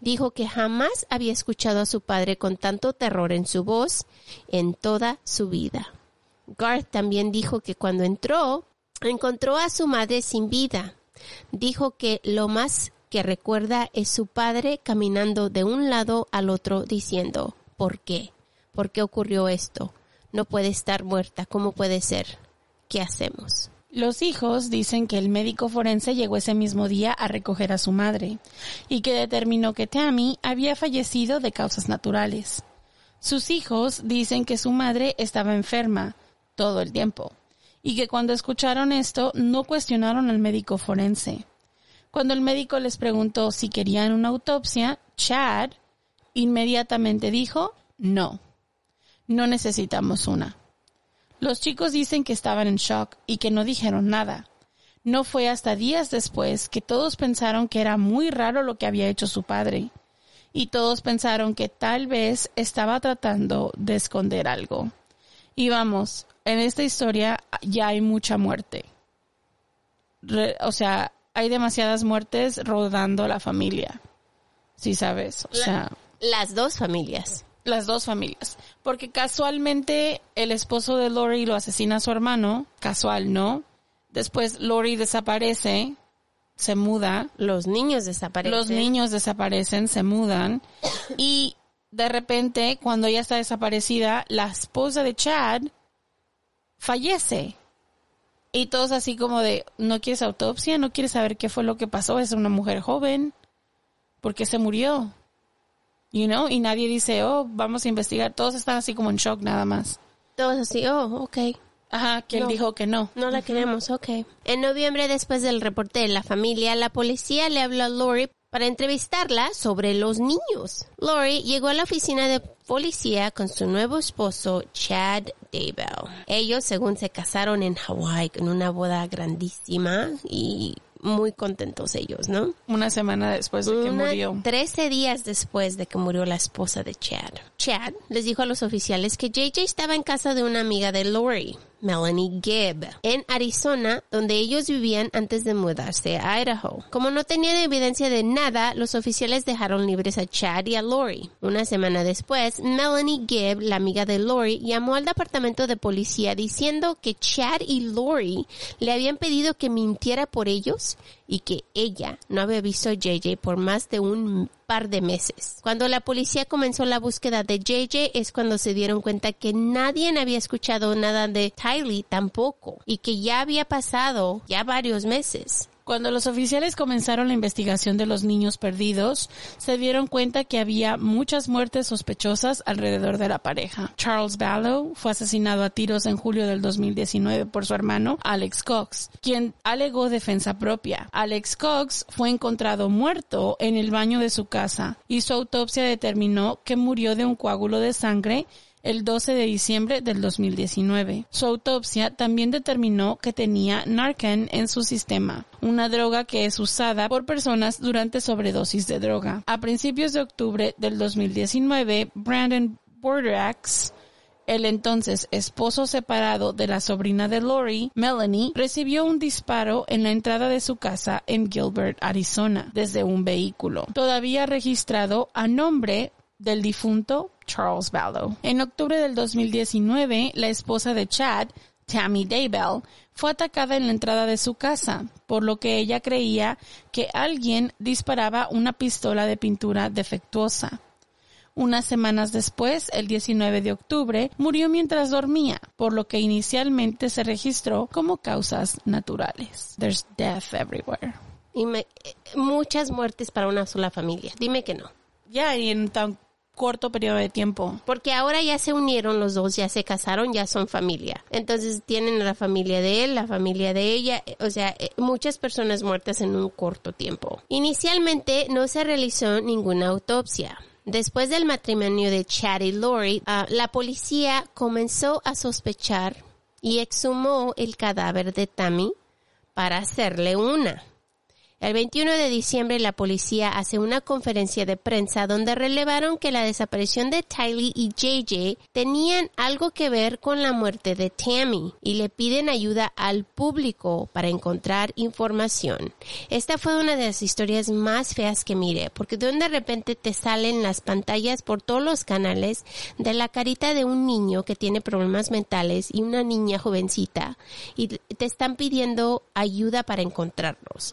Dijo que jamás había escuchado a su padre con tanto terror en su voz en toda su vida. Garth también dijo que cuando entró, encontró a su madre sin vida. Dijo que lo más que recuerda es su padre caminando de un lado al otro diciendo, ¿por qué? ¿Por qué ocurrió esto? No puede estar muerta, ¿cómo puede ser? ¿Qué hacemos? Los hijos dicen que el médico forense llegó ese mismo día a recoger a su madre y que determinó que Tammy había fallecido de causas naturales. Sus hijos dicen que su madre estaba enferma todo el tiempo y que cuando escucharon esto no cuestionaron al médico forense. Cuando el médico les preguntó si querían una autopsia, Chad inmediatamente dijo no, no necesitamos una. Los chicos dicen que estaban en shock y que no dijeron nada. No fue hasta días después que todos pensaron que era muy raro lo que había hecho su padre. Y todos pensaron que tal vez estaba tratando de esconder algo. Y vamos, en esta historia ya hay mucha muerte. Re- o sea, hay demasiadas muertes rodando la familia. Sí, sabes. O sea, Las dos familias. las dos familias. Porque casualmente el esposo de Lori lo asesina a su hermano. Casual, ¿no? Después Lori desaparece, se muda. Los niños desaparecen. Los niños desaparecen, se mudan. Y de repente, cuando ella está desaparecida, la esposa de Chad fallece. Y todos así como de, ¿no quieres autopsia? ¿No quieres saber qué fue lo que pasó? Es una mujer joven. ¿Por qué se murió? You know? Y nadie dice, oh, vamos a investigar. Todos están así como en shock nada más. Todos así, oh, ok. Ajá, que él No. dijo que no. No la queremos, ok. En noviembre, después del reporte de la familia, la policía le habló a Lori para entrevistarla sobre los niños. Lori llegó a la oficina de policía con su nuevo esposo, Chad Daybell. Ellos, según se casaron en Hawái con una boda grandísima y muy contentos ellos, ¿no? Una semana después de que Una- murió. 13 días después de que murió la esposa de Chad. Chad les dijo a los oficiales que JJ estaba en casa de una amiga de Lori, Melanie Gibb, en Arizona, donde ellos vivían antes de mudarse a Idaho. Como no tenían evidencia de nada, los oficiales dejaron libres a Chad y a Lori. Una semana después, Melanie Gibb, la amiga de Lori, llamó al departamento de policía diciendo que Chad y Lori le habían pedido que mintiera por ellos y que ella no había visto a JJ por más de un par de meses. Cuando la policía comenzó la búsqueda de JJ es cuando se dieron cuenta que nadie había escuchado nada de Tylee tampoco y que ya había pasado ya varios meses. Cuando los oficiales comenzaron la investigación de los niños perdidos, se dieron cuenta que había muchas muertes sospechosas alrededor de la pareja. Charles Ballow fue asesinado a tiros en julio del 2019 por su hermano Alex Cox, quien alegó defensa propia. Alex Cox fue encontrado muerto en el baño de su casa y su autopsia determinó que murió de un coágulo de sangre el 12 de diciembre del 2019. Su autopsia también determinó que tenía Narcan en su sistema, una droga que es usada por personas durante sobredosis de droga. A principios de octubre del 2019, Brandon Bordeaux el entonces esposo separado de la sobrina de Lori, Melanie, recibió un disparo en la entrada de su casa en Gilbert, Arizona, desde un vehículo, todavía registrado a nombre del difunto Charles Ballow. En octubre del 2019, la esposa de Chad, Tammy Daybell, fue atacada en la entrada de su casa, por lo que ella creía que alguien disparaba una pistola de pintura defectuosa. Unas semanas después, el 19 de octubre, murió mientras dormía, por lo que inicialmente se registró como causas naturales. There's death everywhere. Y me- eh, muchas muertes para una sola familia. Dime que no. Ya, y en tan corto periodo de tiempo. Porque ahora ya se unieron los dos, ya se casaron, ya son familia. Entonces tienen la familia de él, la familia de ella, eh, o sea, eh, muchas personas muertas en un corto tiempo. Inicialmente no se realizó ninguna autopsia. Después del matrimonio de Chad y Lori, ah, la policía comenzó a sospechar y exhumó el cadáver de Tammy para hacerle una. El 21 de diciembre la policía hace una conferencia de prensa donde relevaron que la desaparición de Tylee y JJ tenían algo que ver con la muerte de Tammy y le piden ayuda al público para encontrar información. Esta fue una de las historias más feas que miré porque de repente te salen las pantallas por todos los canales de la carita de un niño que tiene problemas mentales y una niña jovencita y te están pidiendo ayuda para encontrarlos.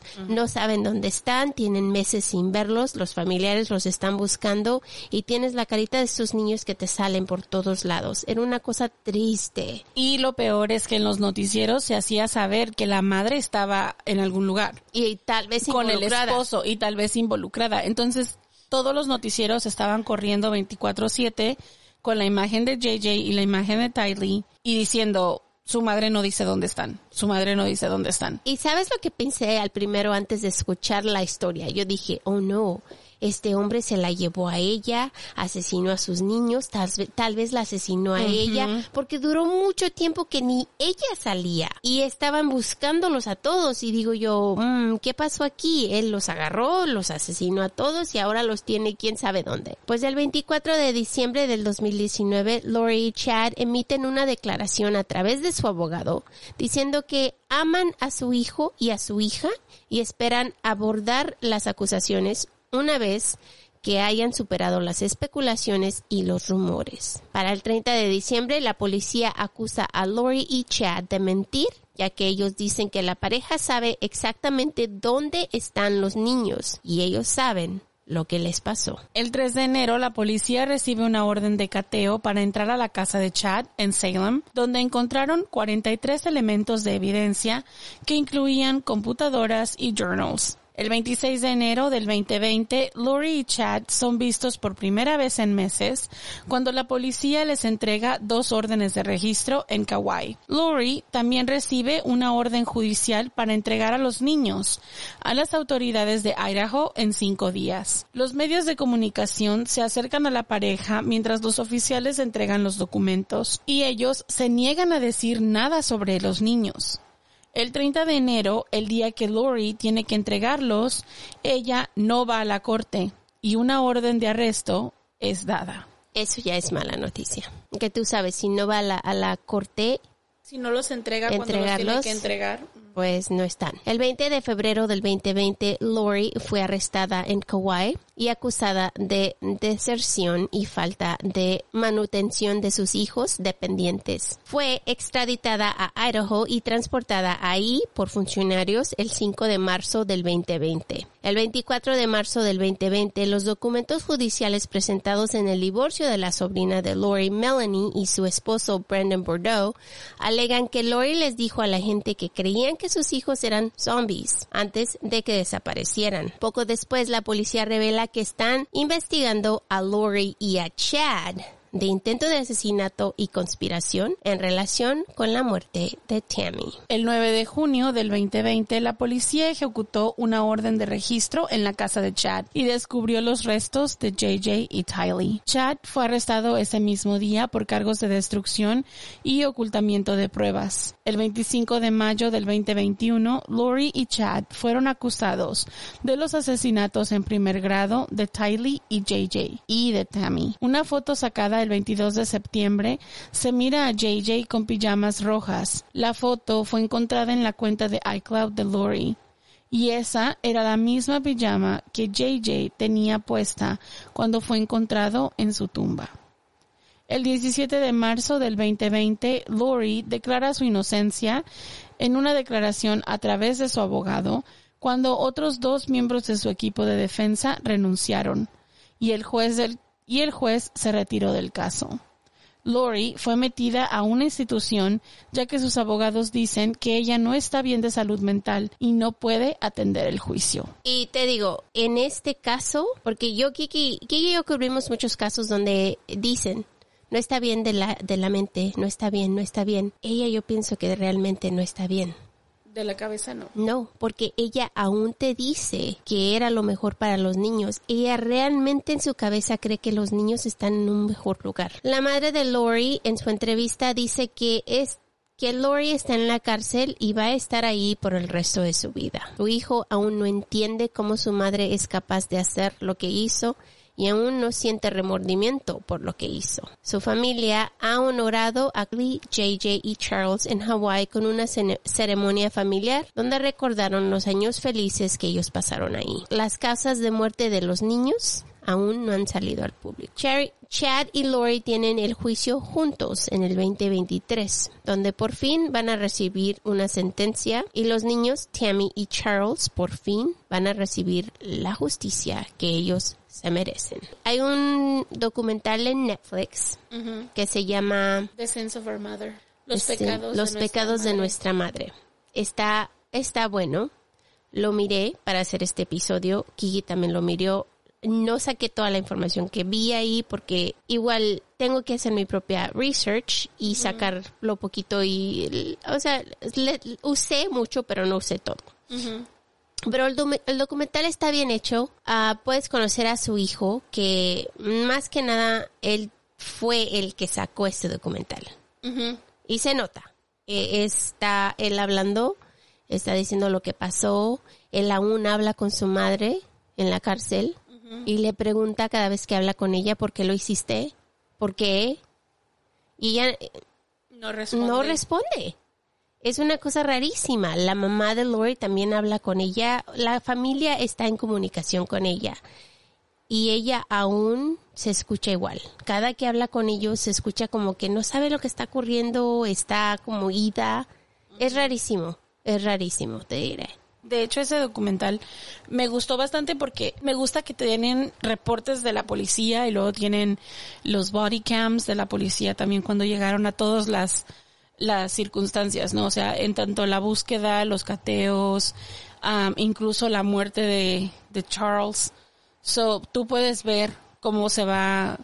Saben dónde están, tienen meses sin verlos, los familiares los están buscando y tienes la carita de estos niños que te salen por todos lados. Era una cosa triste. Y lo peor es que en los noticieros se hacía saber que la madre estaba en algún lugar. Y tal vez con el involucrada. esposo y tal vez involucrada. Entonces, todos los noticieros estaban corriendo 24/7 con la imagen de JJ y la imagen de Tylee y diciendo, su madre no dice dónde están, su madre no dice dónde están. Y sabes lo que pensé al primero antes de escuchar la historia. Yo dije, oh no, este hombre se la llevó a ella, asesinó a sus niños, tal, tal vez la asesinó a ella, porque duró mucho tiempo que ni ella salía y estaban buscándolos a todos. Y digo yo, "Mm, ¿qué pasó aquí? Él los agarró, los asesinó a todos y ahora los tiene quién sabe dónde. Pues el 24 de diciembre del 2019, Lori y Chad emiten una declaración a través de su abogado diciendo que aman a su hijo y a su hija y esperan abordar las acusaciones una vez que hayan superado las especulaciones y los rumores. Para el 30 de diciembre, la policía acusa a Lori y Chad de mentir, ya que ellos dicen que la pareja sabe exactamente dónde están los niños y ellos saben lo que les pasó. El 3 de enero, la policía recibe una orden de cateo para entrar a la casa de Chad en Salem, donde encontraron 43 elementos de evidencia que incluían computadoras y journals. El 26 de enero del 2020, Lori y Chad son vistos por primera vez en meses cuando la policía les entrega dos órdenes de registro en Kauai. Lori también recibe una orden judicial para entregar a los niños a las autoridades de Idaho en cinco días. Los medios de comunicación se acercan a la pareja mientras los oficiales entregan los documentos y ellos se niegan a decir nada sobre los niños. El 30 de enero, el día que Lori tiene que entregarlos, ella no va a la corte y una orden de arresto es dada. Eso ya es mala noticia. Que tú sabes, si no va a la, a la corte, Si no los entrega cuando los tiene que entregar. pues no están. El 20 de febrero del 2020, Lori fue arrestada en Kauai y acusada de deserción y falta de manutención de sus hijos dependientes. Fue extraditada a Idaho y transportada ahí por funcionarios el 5 de marzo del 2020. El 24 de marzo del 2020, los documentos judiciales presentados en el divorcio de la sobrina de Lori, Melanie, y su esposo Brendan Bordeaux, alegan que Lori les dijo a la gente que creían que sus hijos eran zombies antes de que desaparecieran. Poco después, la policía revela que están investigando a Lori y a Chad de intento de asesinato y conspiración en relación con la muerte de Tammy. El 9 de junio del 2020, la policía ejecutó una orden de registro en la casa de Chad y descubrió los restos de JJ y Tylee. Chad fue arrestado ese mismo día por cargos de destrucción y ocultamiento de pruebas. El 25 de mayo del 2021, Lori y Chad fueron acusados de los asesinatos en primer grado de Tylee y JJ y de Tammy. Una foto sacada el 22 de septiembre se mira a JJ con pijamas rojas. La foto fue encontrada en la cuenta de iCloud de Lori. Y esa era la misma pijama que JJ tenía puesta cuando fue encontrado en su tumba. El 17 de marzo del 2020, Lori declara su inocencia en una declaración a través de su abogado cuando otros dos miembros de su equipo de defensa renunciaron y el juez del- y el juez se retiró del caso. Lori fue metida a una institución ya que sus abogados dicen que ella no está bien de salud mental y no puede atender el juicio. Y te digo, en este caso, porque yo, Kiki, Kiki y yo cubrimos muchos casos donde dicen, no está bien de la, de la mente, no está bien, no está bien. Ella yo pienso que realmente no está bien. La cabeza no. No, porque ella aún te dice que era lo mejor para los niños. Ella realmente en su cabeza cree que los niños están en un mejor lugar. La madre de Lori en su entrevista dice que es que Lori está en la cárcel y va a estar ahí por el resto de su vida. Su hijo aún no entiende cómo su madre es capaz de hacer lo que hizo y aún no siente remordimiento por lo que hizo. Su familia ha honorado a Lee, JJ y Charles en Hawái con una ceremonia familiar donde recordaron los años felices que ellos pasaron ahí. Las causas de muerte de los niños aún no han salido al público. Cherry- Chad y Lori tienen el juicio juntos en el 2023, donde por fin van a recibir una sentencia y los niños Tammy y Charles por fin van a recibir la justicia que ellos se merecen. Hay un documental en Netflix que se llama The Sins of Our Mother. Los este, pecados. Los de nuestra pecados de madre. nuestra madre. Está, está bueno. Lo miré para hacer este episodio. Kiki también lo miró. No saqué toda la información que vi ahí porque igual tengo que hacer mi propia research y sacar lo poquito y, o sea, le- usé mucho pero no usé todo. Pero el, docu- el documental está bien hecho. Ah, puedes conocer a su hijo, que más que nada él fue el que sacó este documental. Y se nota. Eh, está él hablando, está diciendo lo que pasó. Él aún habla con su madre en la cárcel y le pregunta cada vez que habla con ella por qué lo hiciste, por qué. Y ella eh, No responde. no responde. Es una cosa rarísima. La mamá de Lori también habla con ella. La familia está en comunicación con ella. Y ella aún se escucha igual. Cada que habla con ellos se escucha como que no sabe lo que está ocurriendo, está como ida. Es rarísimo. Es rarísimo, te diré. De hecho, ese documental me gustó bastante porque me gusta que tienen reportes de la policía y luego tienen los body cams de la policía también cuando llegaron a todas las las circunstancias, ¿no? O sea, en tanto la búsqueda, los cateos, um, incluso la muerte de, de Charles. So, tú puedes ver cómo se va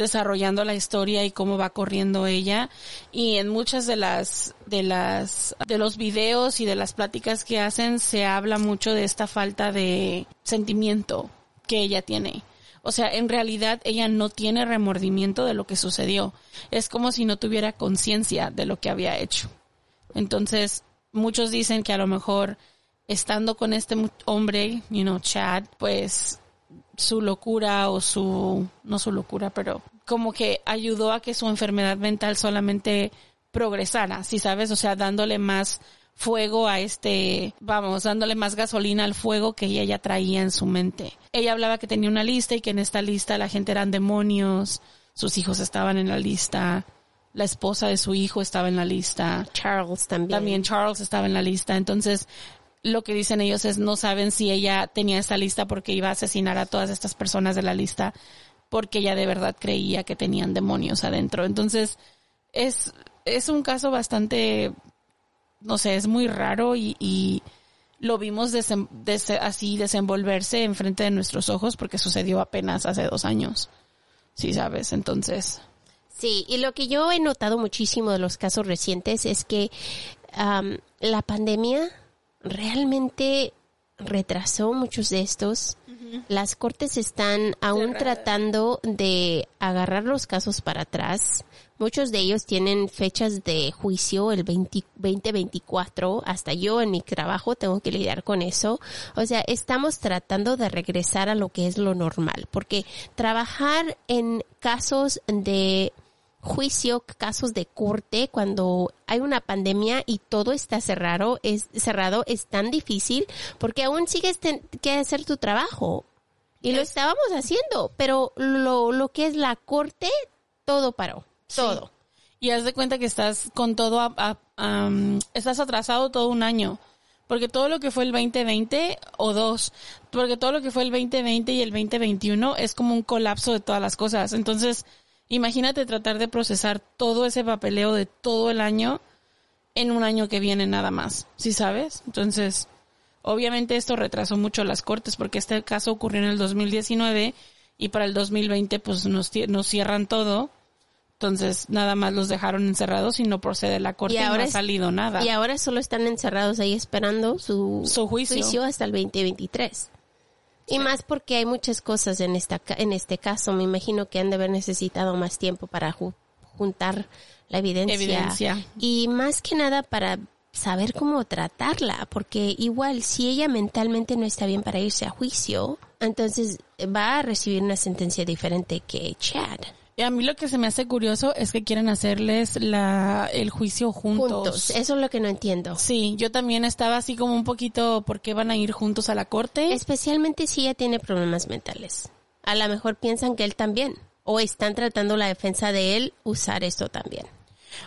desarrollando la historia y cómo va corriendo ella y en muchas de las de las de los videos y de las pláticas que hacen se habla mucho de esta falta de sentimiento que ella tiene. O sea, en realidad ella no tiene remordimiento de lo que sucedió. Es como si no tuviera conciencia de lo que había hecho. Entonces, muchos dicen que a lo mejor estando con este hombre, you know, Chad, pues su locura o su, no su locura, pero como que ayudó a que su enfermedad mental solamente progresara, ¿sí sabes? O sea, dándole más fuego a este, vamos, dándole más gasolina al fuego que ella ya traía en su mente. Ella hablaba que tenía una lista y que en esta lista la gente eran demonios, sus hijos estaban en la lista, la esposa de su hijo estaba en la lista. Charles también. También Charles estaba en la lista. Entonces, lo que dicen ellos es no saben si ella tenía esta lista porque iba a asesinar a todas estas personas de la lista porque ella de verdad creía que tenían demonios adentro. Entonces, es, es un caso bastante, no sé, es muy raro y, y lo vimos desem- des- así desenvolverse enfrente de nuestros ojos porque sucedió apenas hace dos años. Sí, sabes, entonces. Sí, y lo que yo he notado muchísimo de los casos recientes es que la pandemia realmente retrasó muchos de estos. Las cortes están aún tratando de agarrar los casos para atrás. Muchos de ellos tienen fechas de juicio el 20 2024. Hasta yo en mi trabajo tengo que lidiar con eso. O sea, estamos tratando de regresar a lo que es lo normal. Porque trabajar en casos de juicio, casos de corte, cuando hay una pandemia y todo está cerrado, es cerrado, es tan difícil porque aún sigues ten- que hacer tu trabajo. Y lo estábamos haciendo, pero lo, lo que es la corte, todo paró. Todo. Y haz de cuenta que estás con todo, a- a- am, estás atrasado todo un año. Porque todo lo que fue el 2020 o dos, porque todo lo que fue el 2020 y el 2021 es como un colapso de todas las cosas. Entonces, imagínate tratar de procesar todo ese papeleo de todo el año en un año que viene nada más, ¿sí sabes? Entonces, obviamente esto retrasó mucho las cortes porque este caso ocurrió en el 2019 y para el 2020 pues nos, nos cierran todo. Entonces, nada más los dejaron encerrados y no procede la corte y, no ha salido nada. Y ahora solo están encerrados ahí esperando su, Su juicio. hasta el 2023. Y más porque hay muchas cosas en esta en este caso. Me imagino que han de haber necesitado más tiempo para ju- juntar la evidencia. Evidencia. Y más que nada para saber cómo tratarla, porque igual si ella mentalmente no está bien para irse a juicio, entonces va a recibir una sentencia diferente que Chad. Y a mí lo que se me hace curioso es que quieren hacerles la, el juicio juntos. Juntos, eso es lo que no entiendo. Sí, yo también estaba así como un poquito, ¿por qué van a ir juntos a la corte? Especialmente si ella tiene problemas mentales. A lo mejor piensan que él también. O están tratando la defensa de él usar esto también.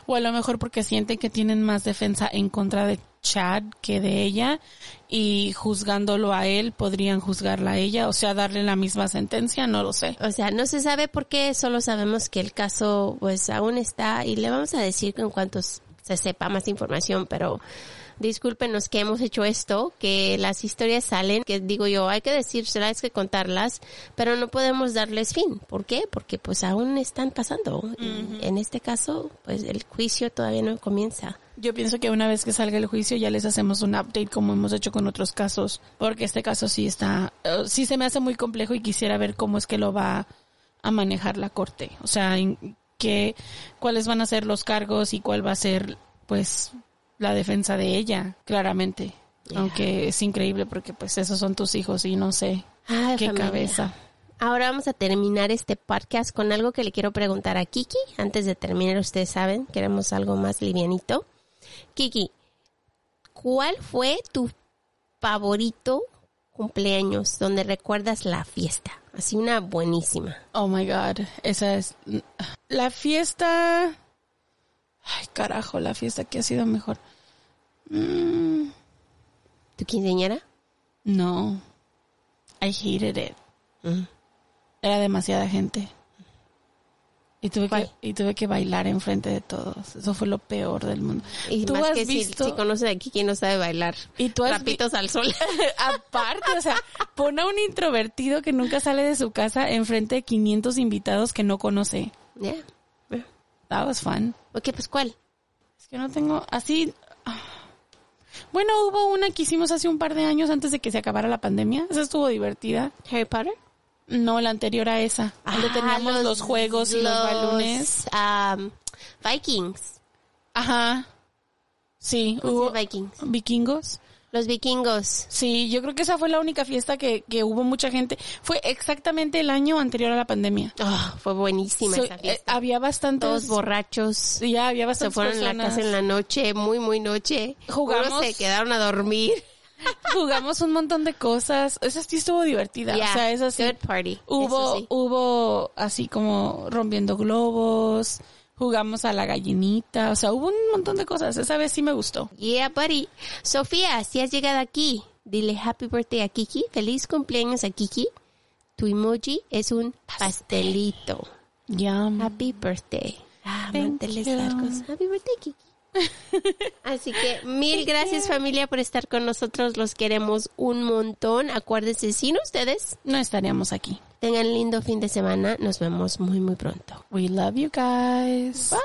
O a lo mejor porque sienten que tienen más defensa en contra de Chad que de ella y juzgándolo a él podrían juzgarla a ella, o sea, darle la misma sentencia, no lo sé. O sea, no se sabe por qué, solo sabemos que el caso pues aún está y le vamos a decir en cuanto se sepa más información, pero discúlpenos que hemos hecho esto, que las historias salen, que digo yo, hay que decírselas, que contarlas, pero no podemos darles fin. ¿Por qué? Porque pues aún están pasando. Y En este caso, pues el juicio todavía no comienza. Yo pienso que una vez que salga el juicio ya les hacemos un update como hemos hecho con otros casos, porque este caso sí está, eh, sí se me hace muy complejo y quisiera ver cómo es que lo va a manejar la corte, o sea, en qué, cuáles van a ser los cargos y cuál va a ser, pues, la defensa de ella, claramente. Aunque es increíble porque pues esos son tus hijos y no sé Ay, qué familia. cabeza. Ahora vamos a terminar este podcast con algo que le quiero preguntar a Kiki. Antes de terminar, ustedes saben, queremos algo más livianito. Kiki, ¿cuál fue tu favorito cumpleaños donde recuerdas la fiesta? Así una buenísima. Oh my god, esa es la fiesta. Ay, carajo, la fiesta que ha sido mejor. Mm, ¿Tu quinceañera? no. I hated it. Mm. Era demasiada gente. Y tuve, que, y tuve que bailar enfrente de todos. Eso fue lo peor del mundo. Y ¿Tú más has que si- visto? si, conoces a Kiki no sabe bailar. ¿Y tú has vi- Rapitos al sol. Aparte, o sea, pone a un introvertido que nunca sale de su casa enfrente de 500 invitados que no conoce. Ya. Yeah. That was fun. Ok, pues ¿cuál? Es que no tengo así. ah. Bueno, hubo una que hicimos hace un par de años antes de que se acabara la pandemia. Esa estuvo divertida. ¿Harry Potter? No, la anterior a esa. donde Ah, teníamos los, juegos y los balones. um, Vikings. Ajá. Sí, ¿Cómo se hubo Vikings? vikingos. Los vikingos. Sí, yo creo que esa fue la única fiesta que, que hubo mucha gente. Fue exactamente el año anterior a la pandemia. Oh, fue buenísima So, esa eh, fiesta. había bastantes. Todos borrachos. Ya, había Se bastantes fueron a la personas. casa en la noche, muy, muy noche. Jugamos- Unos se quedaron a dormir. Jugamos un montón de cosas. Esa sí estuvo divertida. Yeah, o sea, esa sí. Good party. Hubo, sí. hubo así como rompiendo globos, jugamos a la gallinita, o sea, hubo un montón de cosas. Esa vez sí me gustó. Yeah, buddy. Sofía, si has llegado aquí, dile happy birthday a Kiki. Feliz cumpleaños a Kiki. Tu emoji es un pastelito. Ya. Happy birthday. Ah, manteles largos. Happy birthday, Kiki. Así que mil gracias familia por estar con nosotros. Los queremos un montón. Acuérdense, sin ustedes, No estaríamos aquí. tengan lindo fin de semana. Nos vemos muy, muy pronto. We love you guys. Bye.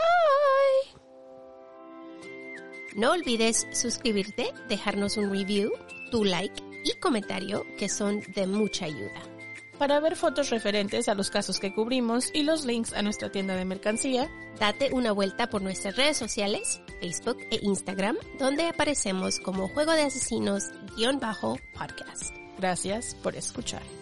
No olvides suscribirte, dejarnos un review, tu like y comentario que son de mucha ayuda. Para ver fotos referentes a los casos que cubrimos y los links a nuestra tienda de mercancía, Date una vuelta por nuestras redes sociales, Facebook e Instagram, donde aparecemos como Juego de Asesinos-podcast. gracias por escuchar.